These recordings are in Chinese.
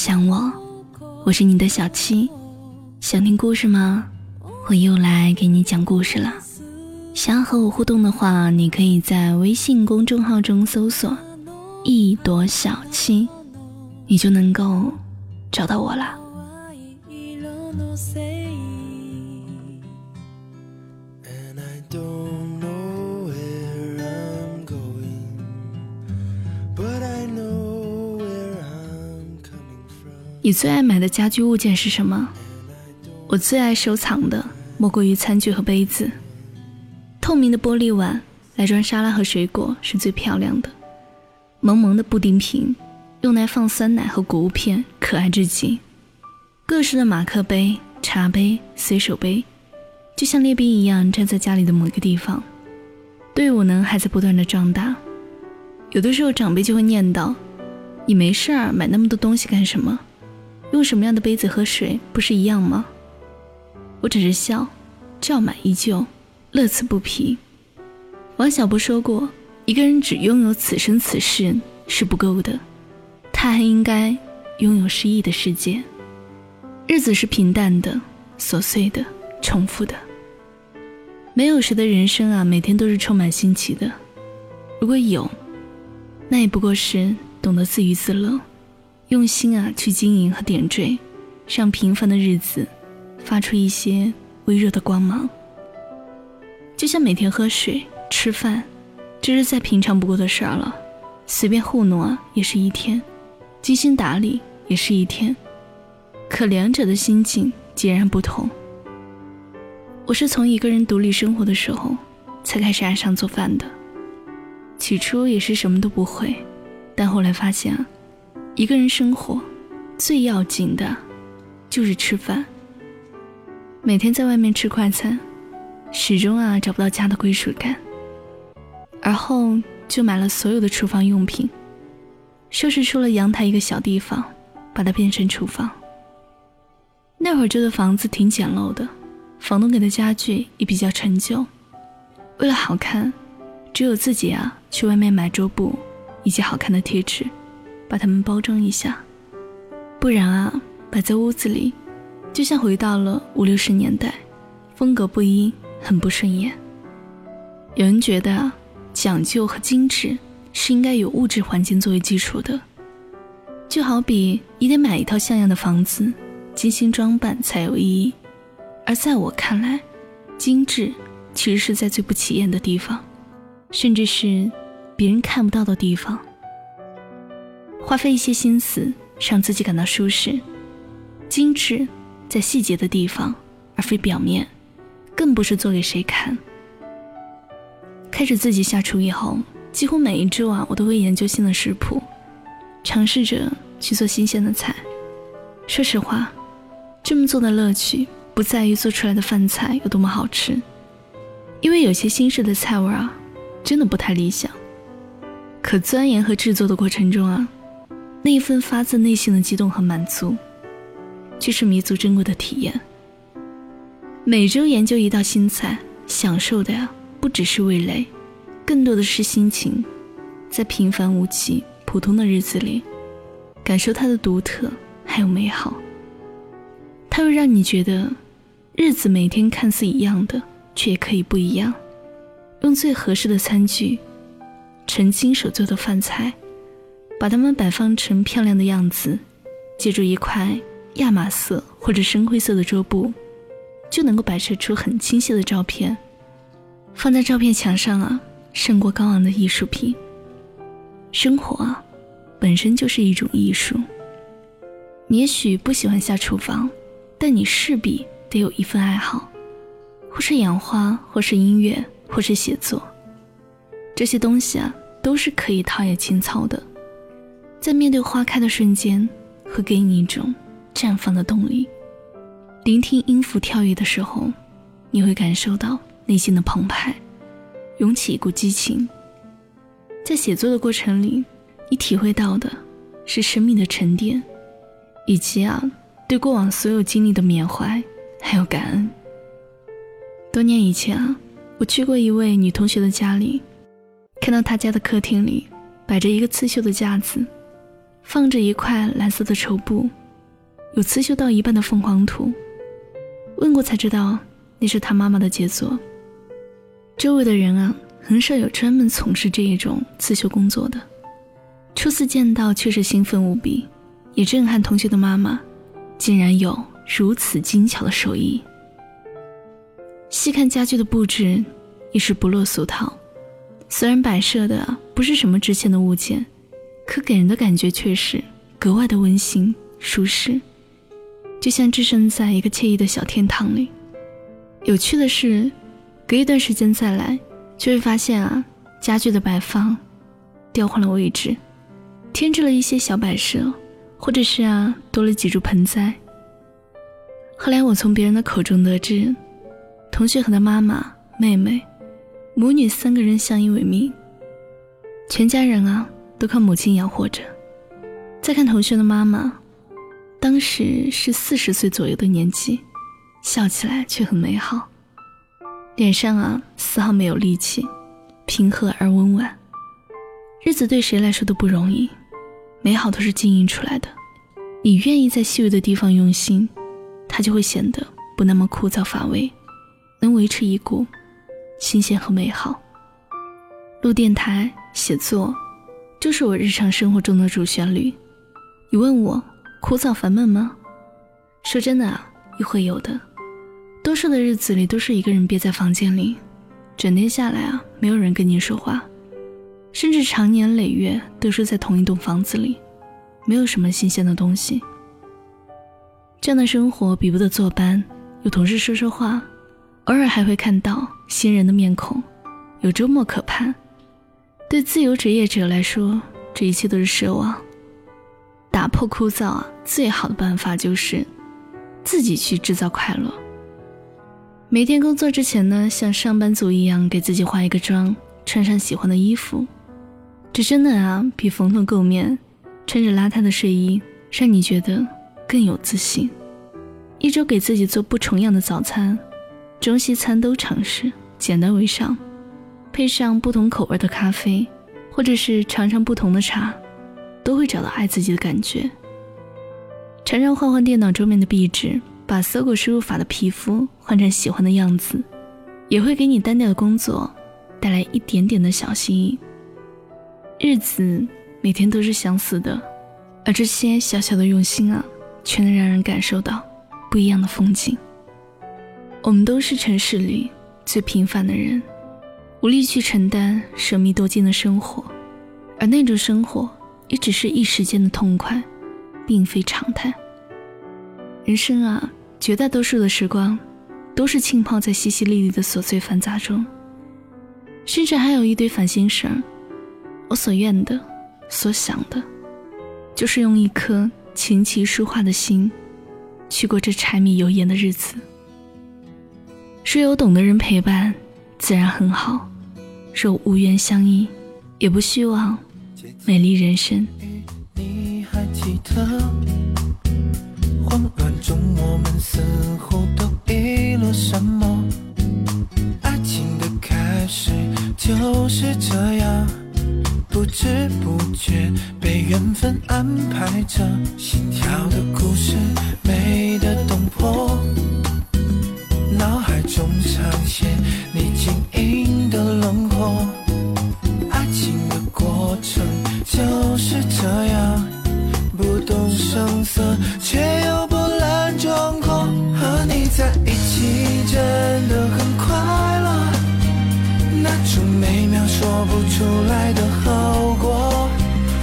想我，我是你的小七。想听故事吗？我又来给你讲故事了。想要和我互动的话，你可以在微信公众号中搜索“一朵小七”，你就能够找到我了。你最爱买的家居物件是什么？我最爱收藏的莫过于餐具和杯子。透明的玻璃碗来装沙拉和水果是最漂亮的。萌萌的布丁瓶用来放酸奶和谷物片，可爱至极。各式的马克杯、茶杯、随手杯，就像列兵一样站在家里的某一个地方。队伍呢还在不断的壮大。有的时候长辈就会念叨：“你没事儿买那么多东西干什么？”用什么样的杯子喝水不是一样吗？我只是笑，叫满依旧，乐此不疲。王小波说过，一个人只拥有此生此世是不够的，他还应该拥有诗意的世界。日子是平淡的、琐碎的、重复的，没有谁的人生啊，每天都是充满新奇的。如果有，那也不过是懂得自娱自乐。用心啊，去经营和点缀，让平凡的日子发出一些微弱的光芒。就像每天喝水、吃饭，这是再平常不过的事儿了。随便糊弄啊，也是一天；精心打理也是一天。可两者的心境截然不同。我是从一个人独立生活的时候，才开始爱上做饭的。起初也是什么都不会，但后来发现。一个人生活，最要紧的，就是吃饭。每天在外面吃快餐，始终啊找不到家的归属感。而后就买了所有的厨房用品，收拾出了阳台一个小地方，把它变成厨房。那会儿住的房子挺简陋的，房东给的家具也比较陈旧。为了好看，只有自己啊去外面买桌布以及好看的贴纸。把它们包装一下，不然啊，摆在屋子里，就像回到了五六十年代，风格不一，很不顺眼。有人觉得啊，讲究和精致是应该有物质环境作为基础的，就好比你得买一套像样的房子，精心装扮才有意义。而在我看来，精致其实是在最不起眼的地方，甚至是别人看不到的地方。花费一些心思，让自己感到舒适。精致在细节的地方，而非表面，更不是做给谁看。开始自己下厨以后，几乎每一周啊，我都会研究新的食谱，尝试着去做新鲜的菜。说实话，这么做的乐趣不在于做出来的饭菜有多么好吃，因为有些新式的菜味啊，真的不太理想。可钻研和制作的过程中啊。那一份发自内心的激动和满足，却是弥足珍贵的体验。每周研究一道新菜，享受的呀，不只是味蕾，更多的是心情。在平凡无奇、普通的日子里，感受它的独特还有美好。它会让你觉得，日子每天看似一样的，却也可以不一样。用最合适的餐具，纯亲手做的饭菜。把它们摆放成漂亮的样子，借助一块亚麻色或者深灰色的桌布，就能够摆设出很清晰的照片，放在照片墙上啊，胜过高昂的艺术品。生活啊，本身就是一种艺术。你也许不喜欢下厨房，但你势必得有一份爱好，或是养花，或是音乐，或是写作，这些东西啊，都是可以陶冶情操的。在面对花开的瞬间，会给你一种绽放的动力；聆听音符跳跃的时候，你会感受到内心的澎湃，涌起一股激情。在写作的过程里，你体会到的是生命的沉淀，以及啊对过往所有经历的缅怀还有感恩。多年以前啊，我去过一位女同学的家里，看到她家的客厅里摆着一个刺绣的架子。放着一块蓝色的绸布，有刺绣到一半的凤凰图。问过才知道，那是他妈妈的杰作。周围的人啊，很少有专门从事这一种刺绣工作的。初次见到，却是兴奋无比，也震撼同学的妈妈，竟然有如此精巧的手艺。细看家具的布置，也是不落俗套。虽然摆设的不是什么值钱的物件，可给人的感觉却是格外的温馨舒适，就像置身在一个惬意的小天堂里。有趣的是。隔一段时间再来，就会发现啊，家具的摆放调换了位置，添置了一些小摆设，或者是啊，多了几株盆栽。后来我从别人的口中得知，同学和他妈妈、妹妹母女三个人相依为命，全家人啊都靠母亲养活着。再看同学的妈妈，当时是四十岁左右的年纪，笑起来却很美好。脸上啊，丝毫没有戾气，平和而温婉。日子对谁来说都不容易，美好都是经营出来的。你愿意在细微的地方用心，它就会显得不那么枯燥乏味，能维持一股新鲜和美好。录电台、写作，就是我日常生活中的主旋律。你问我枯燥烦闷吗？说真的啊，也会有的。多数的日子里都是一个人憋在房间里，整天下来啊，没有人跟你说话，甚至长年累月都是在同一栋房子里，没有什么新鲜的东西。这样的生活比不得坐班，有同事说说话，偶尔还会看到新人的面孔，有周末可盼。对自由职业者来说，这一切都是奢望。打破枯燥啊，最好的办法就是自己去制造快乐。每天工作之前呢，像上班族一样给自己化一个妆，穿上喜欢的衣服，这真的啊，比蓬头垢面、穿着邋遢的睡衣让你觉得更有自信。一周给自己做不重样的早餐，中西餐都尝试，简单为上，配上不同口味的咖啡，或者是尝尝不同的茶，都会找到爱自己的感觉。常常换换电脑桌面的壁纸。把搜狗输入法的皮肤换成喜欢的样子，也会给你单调的工作带来一点点的小心意。日子每天都是相似的，而这些小小的用心啊，却能让人感受到不一样的风景。我们都是城市里最平凡的人，无力去承担奢靡多金的生活，而那种生活也只是一时间的痛快，并非常态。人生啊。绝大多数的时光，都是浸泡在淅淅沥沥的琐碎繁杂中，甚至还有一堆烦心事儿。我所愿的，所想的，就是用一颗琴棋书画的心，去过这柴米油盐的日子。若有懂的人陪伴，自然很好；若无缘相依，也不希望美丽人生。你还记得？慌乱中，我们每秒说不出来的后果，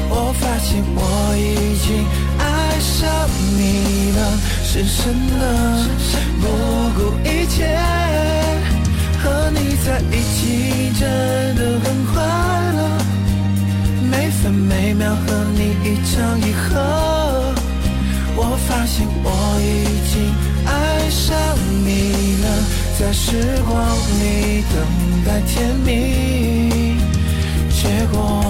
我发现我已经爱上你了，深深的，不顾一切和你在一起真的很快乐，每分每秒和你一唱一和，我发现我已经爱上你了。在时光里等待天明结果